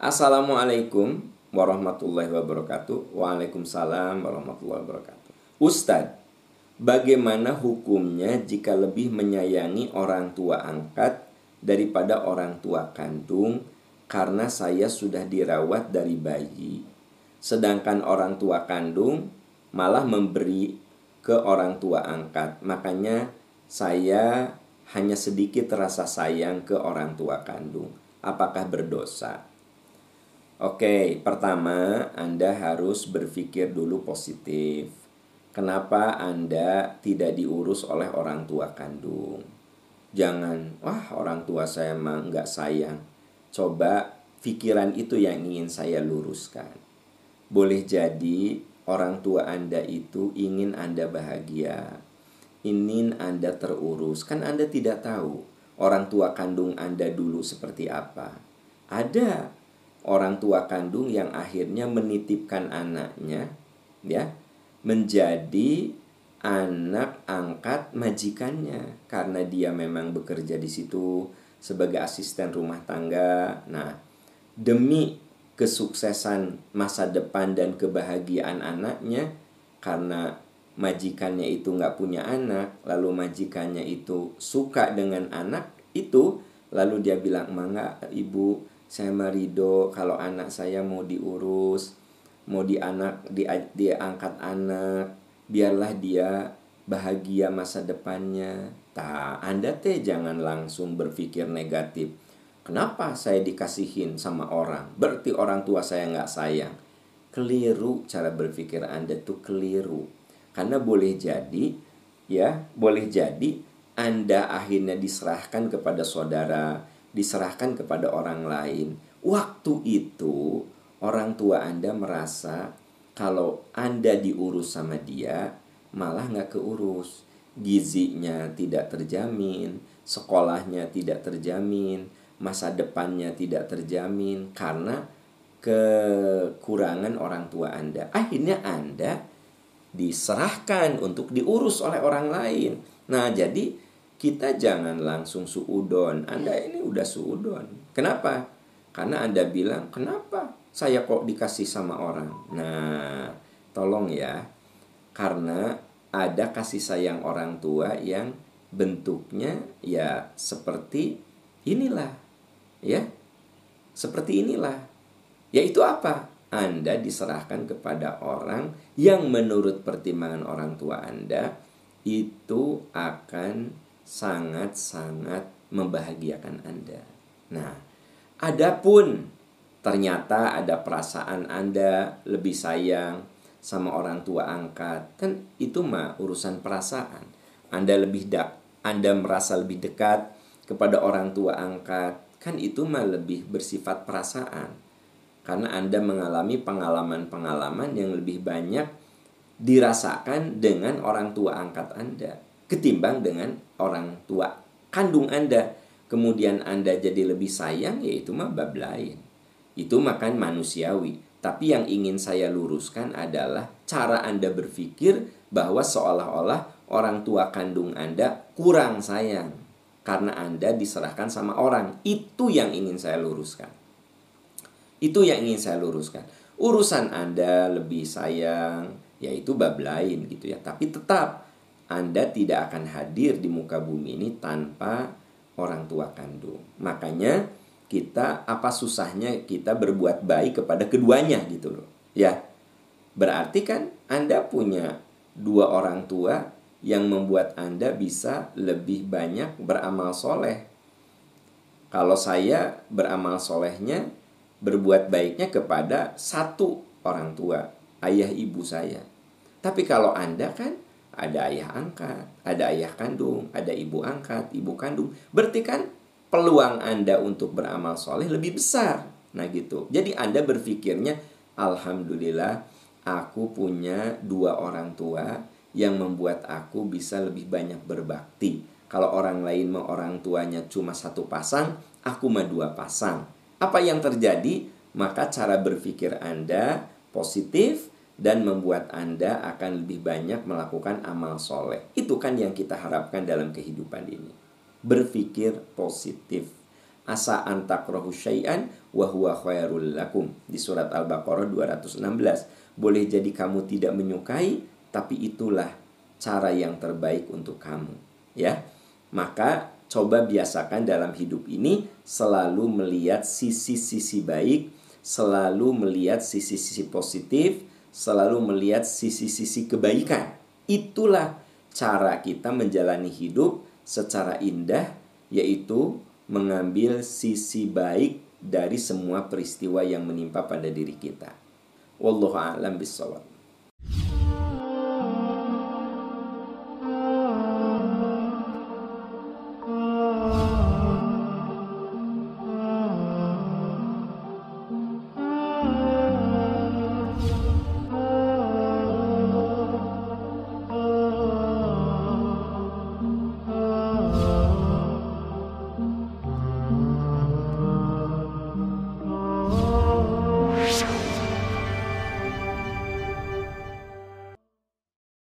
Assalamualaikum warahmatullahi wabarakatuh. Waalaikumsalam warahmatullahi wabarakatuh. Ustadz, bagaimana hukumnya jika lebih menyayangi orang tua angkat daripada orang tua kandung karena saya sudah dirawat dari bayi, sedangkan orang tua kandung malah memberi ke orang tua angkat. Makanya saya hanya sedikit rasa sayang ke orang tua kandung. Apakah berdosa? Oke, pertama Anda harus berpikir dulu positif. Kenapa Anda tidak diurus oleh orang tua kandung? Jangan, wah orang tua saya mah nggak sayang. Coba pikiran itu yang ingin saya luruskan. Boleh jadi orang tua Anda itu ingin Anda bahagia, ingin Anda terurus. Kan Anda tidak tahu orang tua kandung Anda dulu seperti apa. Ada orang tua kandung yang akhirnya menitipkan anaknya ya menjadi anak angkat majikannya karena dia memang bekerja di situ sebagai asisten rumah tangga. Nah, demi kesuksesan masa depan dan kebahagiaan anaknya karena majikannya itu nggak punya anak, lalu majikannya itu suka dengan anak itu, lalu dia bilang, "Mangga, Ibu, saya marido kalau anak saya mau diurus mau dianak di diangkat anak biarlah dia bahagia masa depannya. Tak anda teh jangan langsung berpikir negatif. Kenapa saya dikasihin sama orang? Berarti orang tua saya nggak sayang. Keliru cara berpikir anda tuh keliru. Karena boleh jadi ya boleh jadi anda akhirnya diserahkan kepada saudara diserahkan kepada orang lain. Waktu itu orang tua Anda merasa kalau Anda diurus sama dia malah nggak keurus. Gizinya tidak terjamin, sekolahnya tidak terjamin, masa depannya tidak terjamin karena kekurangan orang tua Anda. Akhirnya Anda diserahkan untuk diurus oleh orang lain. Nah, jadi kita jangan langsung suudon. Anda ini udah suudon. Kenapa? Karena Anda bilang, kenapa saya kok dikasih sama orang? Nah, tolong ya. Karena ada kasih sayang orang tua yang bentuknya ya seperti inilah. Ya. Seperti inilah. Yaitu apa? Anda diserahkan kepada orang yang menurut pertimbangan orang tua Anda itu akan sangat-sangat membahagiakan Anda. Nah, adapun ternyata ada perasaan Anda lebih sayang sama orang tua angkat, kan itu mah urusan perasaan. Anda lebih dak, Anda merasa lebih dekat kepada orang tua angkat, kan itu mah lebih bersifat perasaan. Karena Anda mengalami pengalaman-pengalaman yang lebih banyak dirasakan dengan orang tua angkat Anda ketimbang dengan orang tua kandung Anda. Kemudian Anda jadi lebih sayang, yaitu mah bab lain. Itu makan manusiawi. Tapi yang ingin saya luruskan adalah cara Anda berpikir bahwa seolah-olah orang tua kandung Anda kurang sayang karena Anda diserahkan sama orang. Itu yang ingin saya luruskan. Itu yang ingin saya luruskan. Urusan Anda lebih sayang, yaitu bab lain gitu ya. Tapi tetap anda tidak akan hadir di muka bumi ini tanpa orang tua kandung. Makanya kita apa susahnya kita berbuat baik kepada keduanya gitu loh. Ya. Berarti kan Anda punya dua orang tua yang membuat Anda bisa lebih banyak beramal soleh. Kalau saya beramal solehnya, berbuat baiknya kepada satu orang tua, ayah ibu saya. Tapi kalau Anda kan ada ayah angkat, ada ayah kandung, ada ibu angkat, ibu kandung. Berarti kan peluang Anda untuk beramal soleh lebih besar. Nah gitu. Jadi Anda berpikirnya, Alhamdulillah aku punya dua orang tua yang membuat aku bisa lebih banyak berbakti. Kalau orang lain mau orang tuanya cuma satu pasang, aku mah dua pasang. Apa yang terjadi? Maka cara berpikir Anda positif, dan membuat Anda akan lebih banyak melakukan amal soleh. Itu kan yang kita harapkan dalam kehidupan ini. Berpikir positif. asa antakrahu syai'an wa huwa khairul lakum di surat Al-Baqarah 216. Boleh jadi kamu tidak menyukai tapi itulah cara yang terbaik untuk kamu, ya. Maka coba biasakan dalam hidup ini selalu melihat sisi-sisi baik, selalu melihat sisi-sisi positif, selalu melihat sisi-sisi kebaikan. Itulah cara kita menjalani hidup secara indah yaitu mengambil sisi baik dari semua peristiwa yang menimpa pada diri kita. Wallahu a'lam bishawab.